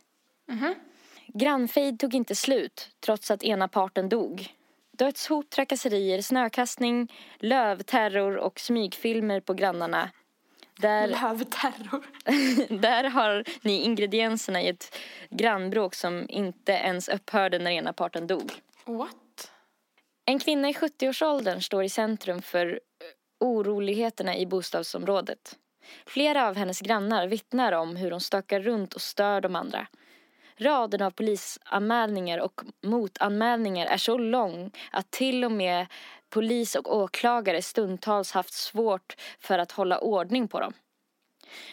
S2: Grannfejd tog inte slut trots att ena parten dog. Dödshot, trakasserier, snökastning, lövterror och smygfilmer på grannarna. Där,
S1: Lövterror.
S2: där har ni ingredienserna i ett grannbråk som inte ens upphörde när ena parten dog.
S1: What?
S2: En kvinna i 70-årsåldern står i centrum för eh, oroligheterna i bostadsområdet. Flera av hennes grannar vittnar om hur hon stökar runt och stör de andra. Raden av polisanmälningar och motanmälningar är så lång att till och med polis och åklagare stundtals haft svårt för att hålla ordning på dem.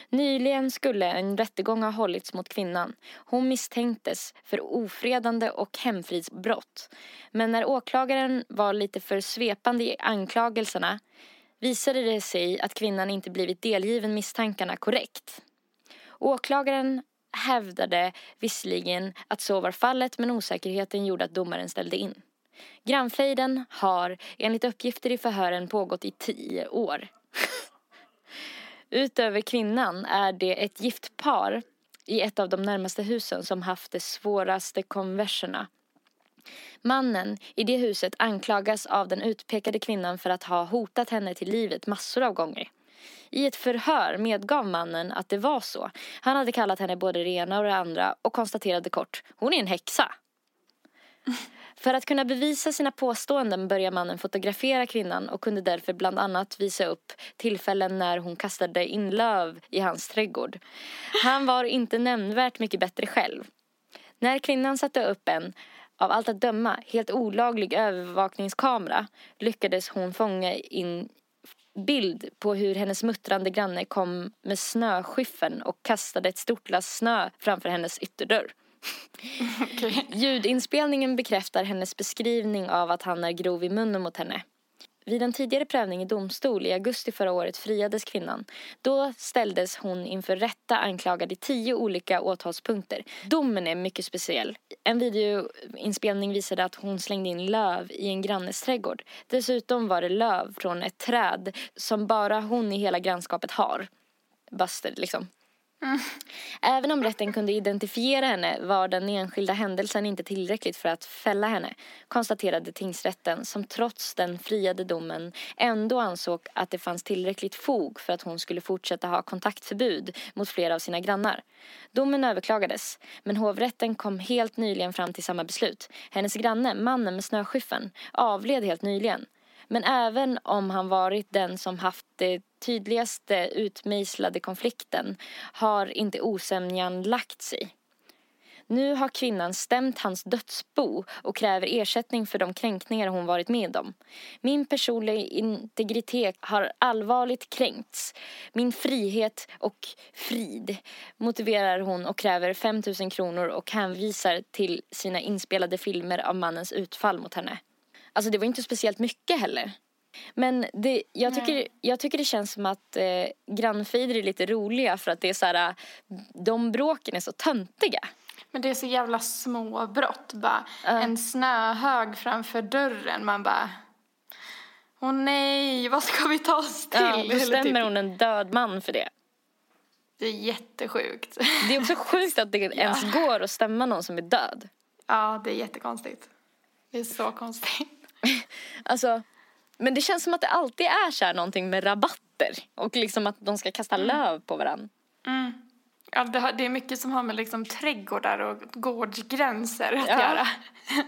S2: Nyligen skulle en rättegång ha hållits mot kvinnan. Hon misstänktes för ofredande och hemfridsbrott. Men när åklagaren var lite för svepande i anklagelserna visade det sig att kvinnan inte blivit delgiven misstankarna korrekt. Åklagaren hävdade visserligen att så var fallet men osäkerheten gjorde att domaren ställde in. Grannfejden har enligt uppgifter i förhören pågått i tio år. Utöver kvinnan är det ett gift par i ett av de närmaste husen som haft de svåraste konverserna. Mannen i det huset anklagas av den utpekade kvinnan för att ha hotat henne till livet massor av gånger. I ett förhör medgav mannen att det var så. Han hade kallat henne både det ena och det andra och konstaterade kort, hon är en häxa. För att kunna bevisa sina påståenden började mannen fotografera kvinnan och kunde därför bland annat visa upp tillfällen när hon kastade in löv i hans trädgård. Han var inte nämnvärt mycket bättre själv. När kvinnan satte upp en av allt att döma helt olaglig övervakningskamera lyckades hon fånga in bild på hur hennes muttrande granne kom med snöskyffeln och kastade ett stort lass snö framför hennes ytterdörr. Ljudinspelningen bekräftar hennes beskrivning av att han är grov i munnen mot henne. Vid en tidigare prövning i domstol i augusti förra året friades kvinnan. Då ställdes hon inför rätta anklagad i tio olika åtalspunkter. Domen är mycket speciell. En videoinspelning visade att hon slängde in löv i en grannes trädgård. Dessutom var det löv från ett träd som bara hon i hela grannskapet har. Busted liksom. Mm. Även om rätten kunde identifiera henne var den enskilda händelsen inte tillräckligt för att fälla henne, konstaterade tingsrätten som trots den friade domen ändå ansåg att det fanns tillräckligt fog för att hon skulle fortsätta ha kontaktförbud mot flera av sina grannar. Domen överklagades, men hovrätten kom helt nyligen fram till samma beslut. Hennes granne, mannen med snöskyffeln, avled helt nyligen. Men även om han varit den som haft det tydligaste utmejslade konflikten har inte osämjan lagt sig. Nu har kvinnan stämt hans dödsbo och kräver ersättning för de kränkningar hon varit med om. Min personliga integritet har allvarligt kränkts. Min frihet och frid motiverar hon och kräver 5 000 kronor och hänvisar till sina inspelade filmer av mannens utfall mot henne. Alltså det var inte speciellt mycket heller. Men det, jag, tycker, jag tycker det känns som att eh, grannfejder är lite roliga för att det är så här, de bråken är så töntiga.
S1: Men det är så jävla små brott. Bara en snöhög framför dörren. Man bara... Åh nej, vad ska vi ta oss till?
S2: Ja, då
S1: Eller
S2: stämmer
S1: typ-
S2: hon en död man för det.
S1: Det är jättesjukt.
S2: Det är också sjukt att det ens går att stämma någon som är död.
S1: Ja, det är jättekonstigt. Det är så konstigt.
S2: Alltså, men det känns som att det alltid är så här någonting med rabatter och liksom att de ska kasta löv på varandra.
S1: Ja, det, är mycket som har med liksom trädgårdar och gårdsgränser att
S2: Ja.
S1: göra.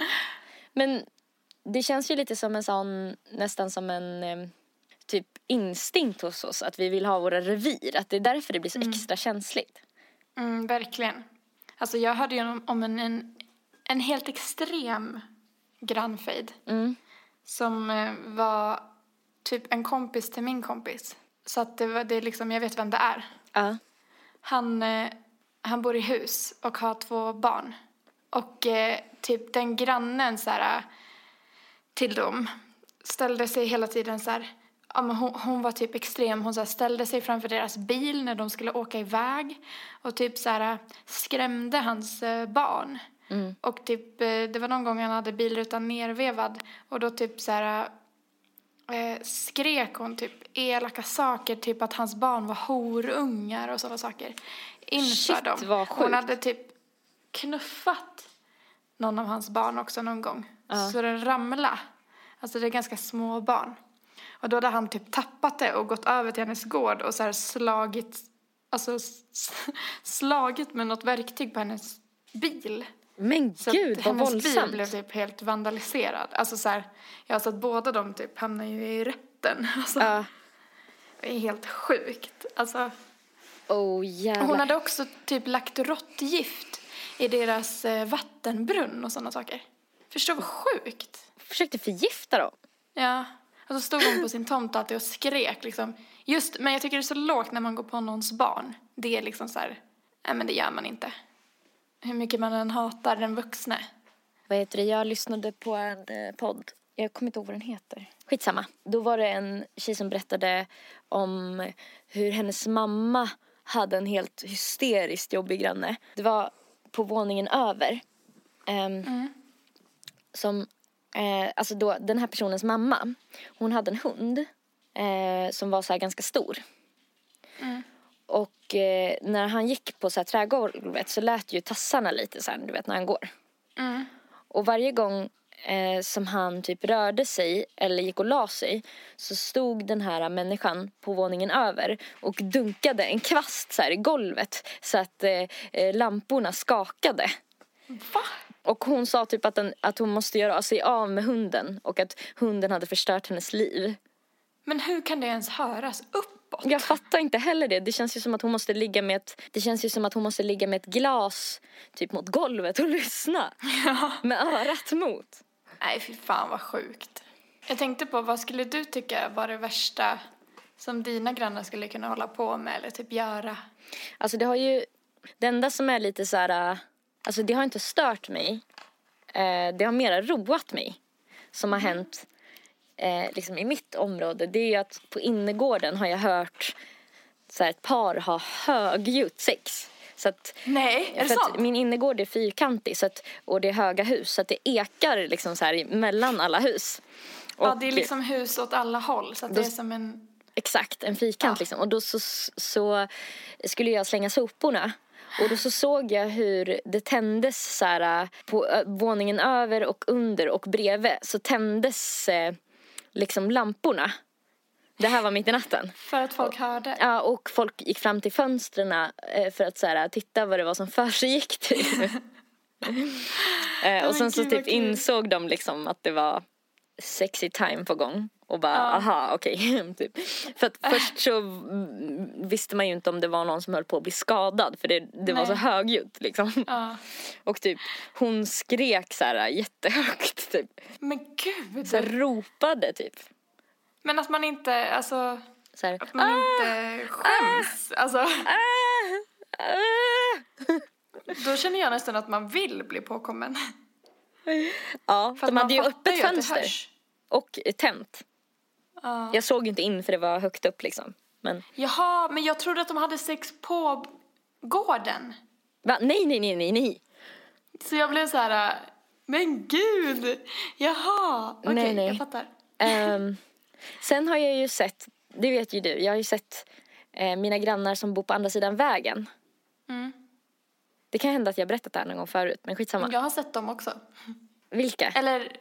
S2: Men det känns ju lite som en sån, nästan som en typ instinkt hos oss att vi vill ha våra revir. Att det är därför det blir så extra känsligt.
S1: Mm, verkligen. Alltså jag hörde ju om, om en, en, en helt extrem grannfejd.
S2: Mm.
S1: Som eh, var typ en kompis till min kompis. Så att det var det är liksom, jag vet vem det är.
S2: Ja.
S1: Han, eh, han bor i hus och har två barn. Och eh, typ den grannen så här, till dem ställde sig hela tiden så här, ja, men hon, hon var typ extrem. Hon så här, ställde sig framför deras bil när de skulle åka iväg och typ så här, skrämde hans eh, barn. Och typ, eh, det var någon gång han hade bilrutan nervevad och då typ så här eh, skrek hon typ elaka saker, typ att hans barn var horungar och sådana saker inför
S2: Shit,
S1: dem.
S2: vad sjukt.
S1: Hon hade typ knuffat någon av hans barn också någon gång. Så den ramlade. Alltså det är ganska små barn. Och då hade han typ tappat det och gått över till hennes gård och så slagit, alltså slagit med något verktyg på hennes bil.
S2: Men
S1: Så
S2: gud vad
S1: hennes bil
S2: våldsamt.
S1: blev typ helt vandaliserad. Alltså så här, ja så att båda de typ hamnar ju i rätten. Alltså,
S2: Ja.
S1: Det är helt sjukt. Alltså,
S2: Oh jävlar.
S1: hon hade också typ lagt råttgift i deras eh, vattenbrunn och sådana saker. Förstår vad sjukt?
S2: Försökte förgifta dem.
S1: Ja. Och så stod hon på sin tomt alltid och skrek liksom. Just, men jag tycker det är så lågt när man går på någons barn. Det är liksom så här, nej men det gör man inte. Hur mycket man än hatar den vuxne.
S2: Vad heter det? Jag lyssnade på en eh, podd. Jag kommer inte ihåg vad den heter. Skitsamma. Då var det en tjej som berättade om hur hennes mamma hade en helt hysteriskt jobbig granne. Det var på våningen över. Ehm, Som, eh, alltså då, den här personens mamma, hon hade en hund eh, som var så här ganska stor. Och eh, när han gick på så här trägolvet så lät ju tassarna lite så här, du vet när han går. Och varje gång eh, som han typ rörde sig eller gick och la sig så stod den här människan på våningen över och dunkade en kvast så här i golvet så att eh, eh, lamporna skakade.
S1: Va?
S2: Och hon sa typ att, den, att hon måste göra sig av med hunden och att hunden hade förstört hennes liv.
S1: Men hur kan det ens höras uppåt? Uppåt.
S2: Jag fattar inte heller det. Det känns ju som att hon måste ligga med ett, det känns ju som att hon måste ligga med ett glas typ mot golvet och lyssna. Med örat mot.
S1: Nej, fy fan vad sjukt. Jag tänkte på, vad skulle du tycka var det värsta som dina grannar skulle kunna hålla på med eller typ göra?
S2: Alltså det har ju, det enda som är lite så här, alltså det har inte stört mig. Eh, det har mera roat mig. Som har hänt eh, liksom i mitt område. Det är ju att på innergården har jag hört så här, ett par ha högljutt sex. Så att,
S1: Nej, är det sant?
S2: min innergård är fyrkantig så att, och det är höga hus så att det ekar liksom så här mellan alla hus.
S1: Ja,
S2: Och-
S1: det är liksom hus åt alla håll så att det
S2: Då-
S1: är som en...
S2: Exakt, en fyrkant
S1: Ja.
S2: liksom. Och då så, så skulle jag slänga soporna. Och då så såg jag hur det tändes så här, äh, på våningen över och under och bredvid så tändes eh, liksom lamporna. Det här var mitt i natten.
S1: För att folk hörde.
S2: Ja, och folk gick fram till fönstren eh, för att så här, titta vad det var som försiggick. Typ. eh, och sen så typ insåg de liksom att det var sexy time på gång. Och bara, aha, okej. typ. För att först så visste man ju inte om det var någon som höll på att bli skadad. För det, det var så högljutt liksom.
S1: Ja.
S2: Och typ hon skrek så här jättehögt. Typ.
S1: Men gud!
S2: Så här, ropade typ.
S1: Men att man inte, alltså,
S2: Så här,
S1: att man inte skäms. Alltså,
S2: ah!
S1: då känner jag nästan att man vill bli påkommen.
S2: Ja,
S1: För
S2: de hade ju öppet fönster. Och tänt.
S1: Ja.
S2: Jag såg inte in för det var högt upp liksom. Men
S1: Jaha, men jag trodde att de hade sex på gården.
S2: va? Nej, nej, nej, nej, nej.
S1: Så jag blev så här, äh, men gud! Jaha, okej,
S2: nej.
S1: jag fattar.
S2: Ehm, sen har jag ju sett, det vet ju du, jag har ju sett eh, mina grannar som bor på andra sidan vägen.
S1: Mm.
S2: Det kan hända att jag har berättat det här någon gång förut, men skitsamma.
S1: Jag har sett dem också.
S2: Vilka?
S1: Eller,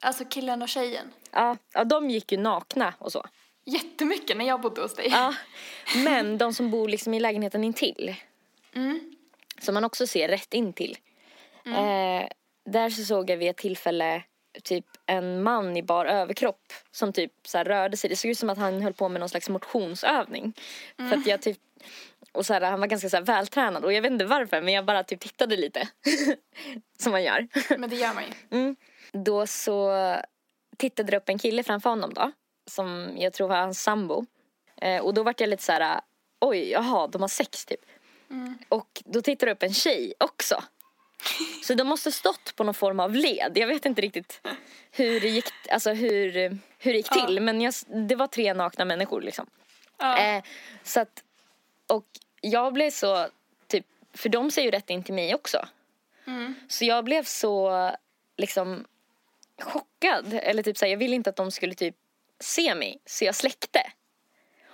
S1: alltså killen och tjejen.
S2: Ja, ja, de gick ju nakna och så.
S1: Jättemycket när jag bodde hos dig.
S2: Ja, men de som bor liksom i lägenheten intill.
S1: Mm.
S2: Som man också ser rätt in till. Eh, där så såg jag vid ett tillfälle typ en man i bar överkropp som typ så rörde sig. Det såg ut som att han höll på med någon slags motionsövning. För att jag typ och så här, han var ganska så här vältränad och jag vet inte varför men jag bara typ tittade lite. som man gör.
S1: Men det gör man ju.
S2: Då så tittade det upp en kille framför honom då. Som jag tror var hans sambo. Eh, och då vart jag lite så här, oj, jaha, de har sex typ. Och då tittade det upp en tjej också. Så de måste stått på någon form av led. Jag vet inte riktigt hur det gick, alltså hur, hur det gick till. Men jag, det var tre nakna människor liksom.
S1: Ja.
S2: Eh, så att, och jag blev så, typ, för de ser ju rätt in till mig också. Så jag blev så, liksom, chockad. Eller typ såhär, jag ville inte att de skulle typ se mig. Så jag släckte.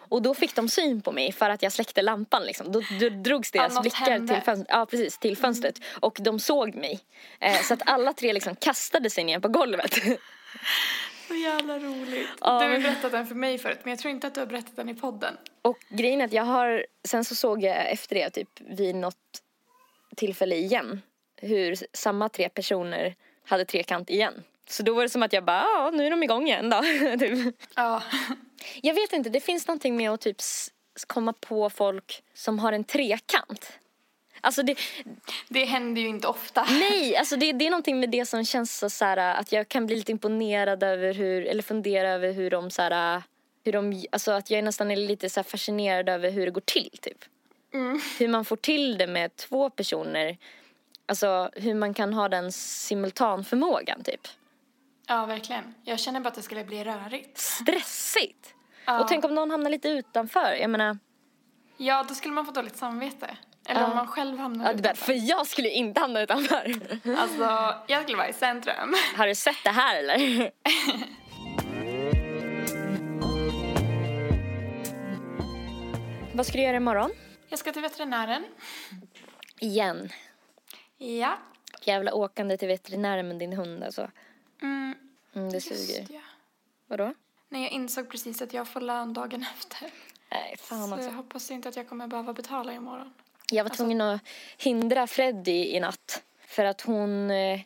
S2: Och då fick de syn på mig för att jag släckte lampan liksom. Då, då drogs deras
S1: något
S2: blickar
S1: hände.
S2: till, fönstret, ja, precis, till fönstret. Och de såg mig. Eh, så att alla tre liksom kastade sig ner på golvet.
S1: Så jävla roligt.
S2: Ja,
S1: Du har berättat den för mig förut men jag tror inte att du har berättat den i podden.
S2: Och grejen är att jag har, sen så såg jag efter det typ vid något tillfälle igen hur samma tre personer hade trekant igen. Så då var det som att jag bara, ja nu är de igång igen då. typ.
S1: Ja.
S2: Jag vet inte, det finns någonting med att typ komma på folk som har en trekant. Alltså det,
S1: Det händer ju inte ofta.
S2: nej, alltså det, det är någonting med det som känns så, så här, att jag kan bli lite imponerad över hur, eller fundera över hur de så här, hur de, alltså att jag är nästan är lite så här fascinerad över hur det går till typ. Hur man får till det med två personer, alltså hur man kan ha den simultanförmågan typ.
S1: Ja, verkligen. Jag känner bara att det skulle bli rörigt.
S2: Stressigt!
S1: Ja.
S2: Och tänk om någon hamnar lite utanför, jag menar,
S1: Ja, då skulle man få dåligt samvete. Eller
S2: Ja.
S1: om man själv hamnar
S2: ja,
S1: utanför.
S2: för jag skulle inte hamna utanför.
S1: Alltså, jag skulle vara i centrum.
S2: Har du sett det här eller? Vad ska du göra imorgon?
S1: Jag ska till veterinären.
S2: Igen.
S1: Ja.
S2: Jävla åkande till veterinären med din hund alltså.
S1: Mm,
S2: Mm, det
S1: just
S2: suger.
S1: ja.
S2: Vadå?
S1: Nej, jag insåg precis att jag får lön dagen efter.
S2: Nej, fan
S1: Så
S2: alltså.
S1: jag hoppas inte att jag kommer behöva betala imorgon.
S2: Jag var tvungen att hindra Freddy i natt. För att hon... Eh,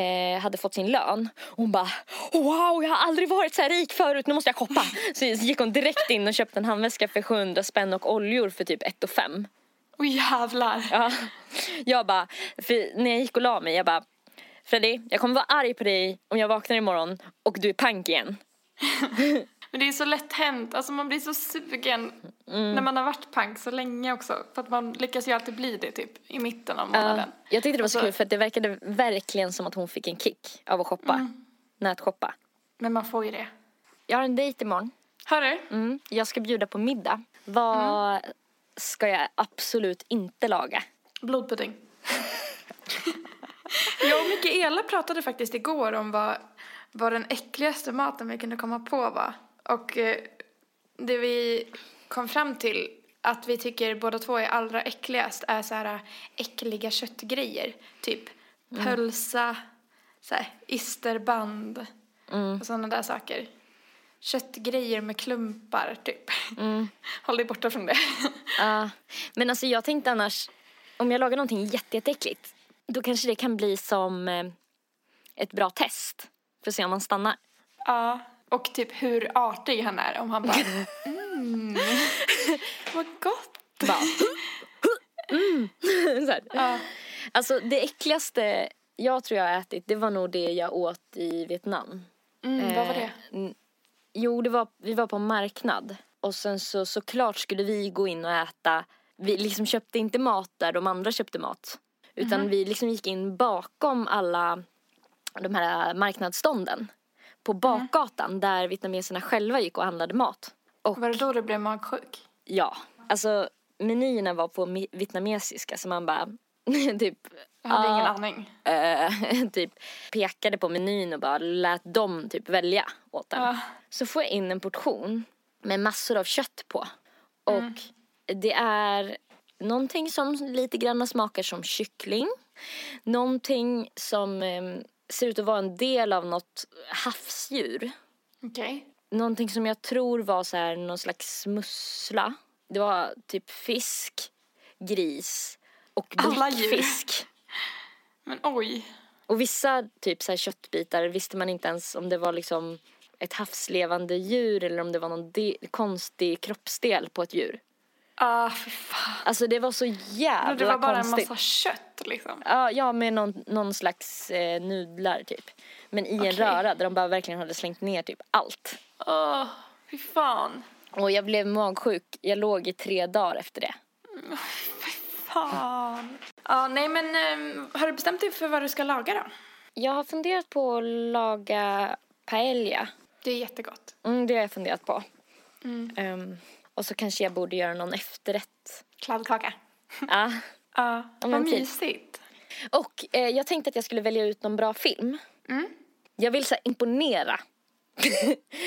S2: eh, hade fått sin lön. Hon bara wow jag har aldrig varit så här rik förut, nu måste jag shoppa. Så gick hon direkt in och köpte en handväska för 700 spänn och oljor för typ 1 5.
S1: Oj jävlar.
S2: Ja. Jag bara, för när jag gick och la mig, jag bara Freddy, jag kommer vara arg på dig om jag vaknar imorgon och du är pank igen.
S1: Men det är så lätt hänt, alltså man blir så sugen när man har varit pank så länge också. För att man lyckas ju alltid bli det typ i mitten av månaden.
S2: Ja, jag tyckte det var så
S1: Alltså-
S2: kul för att det verkade verkligen som att hon fick en kick av att shoppa. Nätshoppa.
S1: Men man får ju det.
S2: Jag har en dejt imorgon.
S1: Hörru,
S2: Mm. Jag ska bjuda på middag. Vad ska jag absolut inte laga?
S1: blodpudding. jag och Mikaela pratade faktiskt igår om vad, vad den äckligaste maten vi kunde komma på var. Och eh, det vi kom fram till att vi tycker båda två är allra äckligast är så här äckliga köttgrejer. Typ pölsa, så här, isterband och sådana där saker. Köttgrejer med klumpar typ. Håll dig borta från det.
S2: Ja. men alltså jag tänkte annars, om jag lagar någonting jätte, jätteäckligt, då kanske det kan bli som eh, ett bra test. För att se om man stannar.
S1: Ja, och typ hur artig han är. Om han bara, mm, vad gott.
S2: Bara, mm. så här.
S1: Ja.
S2: Alltså det äckligaste jag tror jag har ätit, det var nog det jag åt i Vietnam.
S1: Mm, vad var det?
S2: Eh, Jo, det var, vi var på en marknad. Och sen så såklart skulle vi gå in och äta. Vi liksom köpte inte mat där de andra köpte mat. Utan
S1: Mhm.
S2: vi liksom gick in bakom alla de här marknadsstånden. På bakgatan där vietnameserna själva gick och handlade mat. Och
S1: Var det då du blev magsjuk?
S2: ja, alltså menyerna var på vietnamesiska så man bara typ
S1: Jag hade ingen aning.
S2: eh, typ pekade på menyn och bara lät dem typ välja åt den.
S1: Ja.
S2: Så får jag in en portion med massor av kött på. Och det är någonting som lite grann smakar som kyckling. Någonting som eh, ser ut att vara en del av något havsdjur.
S1: Okej.
S2: Någonting som jag tror var så här någon slags mussla. Det var typ fisk, gris och bläckfisk.
S1: Men oj.
S2: Och vissa typ så här köttbitar visste man inte ens om det var liksom ett havslevande djur eller om det var någon konstig kroppsdel på ett djur.
S1: Ah, för fan.
S2: Alltså det var så jävla
S1: Det var bara en
S2: konstigt.
S1: massa kött liksom.
S2: Ja, ja, med någon, någon slags eh, nudlar typ. Men i en
S1: Okej.
S2: röra där de bara verkligen hade slängt ner typ allt.
S1: Åh, fy fan.
S2: Och jag blev magsjuk. Jag låg i tre dagar efter det.
S1: Fan. Ja, nej men ehm, har du bestämt dig för vad du ska laga då?
S2: Jag har funderat på att laga paella.
S1: Det är jättegott.
S2: Mm, det har jag funderat på.
S1: Mm.
S2: Ehm, och så kanske jag borde göra någon efterrätt.
S1: Kladdkaka.
S2: Ja.
S1: Ja, vad
S2: typ.
S1: mysigt.
S2: Och eh, jag tänkte att jag skulle välja ut någon bra film.
S1: Mm.
S2: Jag vill så här, imponera.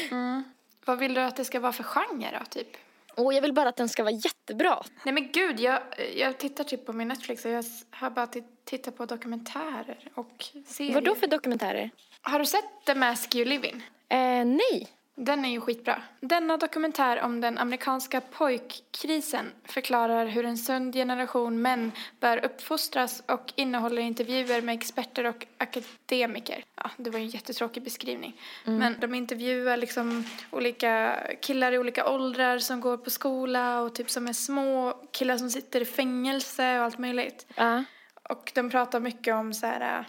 S1: Vad vill du att det ska vara för genre då, typ?
S2: Och jag vill bara att den ska vara jättebra.
S1: Nej men gud, jag, jag tittar typ på min Netflix och jag har bara ti- tittat på dokumentärer och serier.
S2: Vad då för dokumentärer?
S1: Har du sett The Mask You Live In?
S2: Eh, nej.
S1: Den är ju skitbra. Denna dokumentär om den amerikanska pojkkrisen förklarar hur en sund generation män bör uppfostras och innehåller intervjuer med experter och akademiker. Ja, det var ju en jättetråkig beskrivning. Men de intervjuar liksom olika killar i olika åldrar som går på skola och typ som är små, killar som sitter i fängelse och allt möjligt.
S2: Ja.
S1: Och de pratar mycket om så här äh,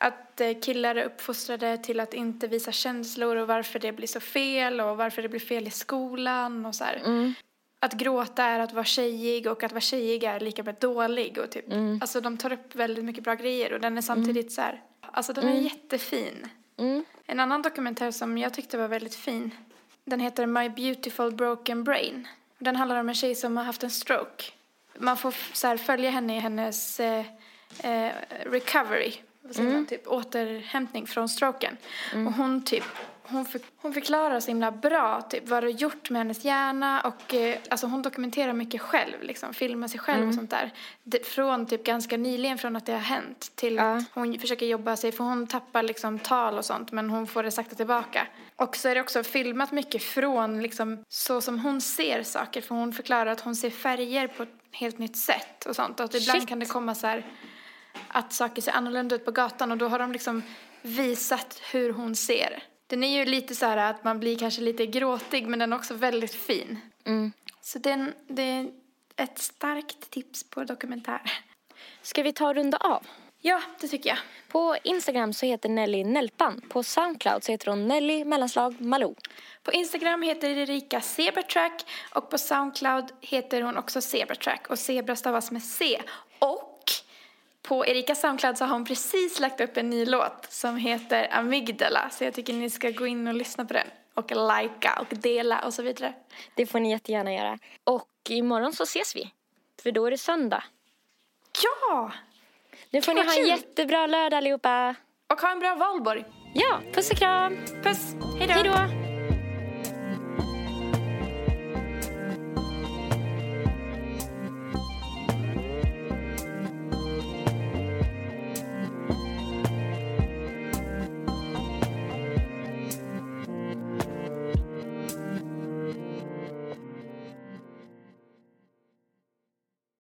S1: att eh, killar är uppfostrade till att inte visa känslor och varför det blir så fel och varför det blir fel i skolan och så här. Att gråta är att vara tjejig och att vara tjejig är lika med dålig och typ. Alltså de tar upp väldigt mycket bra grejer och den är samtidigt så här. Alltså den är jättefin. En annan dokumentär som jag tyckte var väldigt fin. Den heter My Beautiful Broken Brain. Den handlar om en tjej som har haft en stroke. Man får så här, följa henne i hennes eh, eh, recovery, vad säger man, typ återhämtning från stroken. Och hon typ, hon, för, hon förklarar så himla bra typ vad det har gjort med hennes hjärna och eh, alltså hon dokumenterar mycket själv liksom, filmar sig själv och sånt där. Det, från typ ganska nyligen från att det har hänt till att hon försöker jobba sig, för hon tappar liksom tal och sånt men hon får det sakta tillbaka. Och så är det också filmat mycket från liksom så som hon ser saker för hon förklarar att hon ser färger på ett helt nytt sätt och sånt och att ibland
S2: Shit.
S1: kan det komma så här att saker ser annorlunda ut på gatan och då har de liksom visat hur hon ser. Den är ju lite så här att man blir kanske lite gråtig men den är också väldigt fin.
S2: Mm.
S1: Så den, det är ett starkt tips på dokumentär.
S2: Ska vi ta och runda av?
S1: Ja, det tycker jag.
S2: På Instagram så heter Nelly Nelpan. På Soundcloud så heter hon Nelly mellanslag Malou.
S1: På Instagram heter Erika Zebratrack och på Soundcloud heter hon också Zebratrack och Zebra stavas med C. Och på Erikas Soundcloud så har hon precis lagt upp en ny låt som heter Amygdala så jag tycker ni ska gå in och lyssna på den och likea och dela och så vidare.
S2: Det får ni jättegärna göra. Och imorgon så ses vi. För då är det söndag.
S1: Ja!
S2: Nu får ni ha en jättebra lördag allihopa.
S1: Och ha en bra valborg.
S2: Ja, puss och kram.
S1: Puss!
S2: Hej då.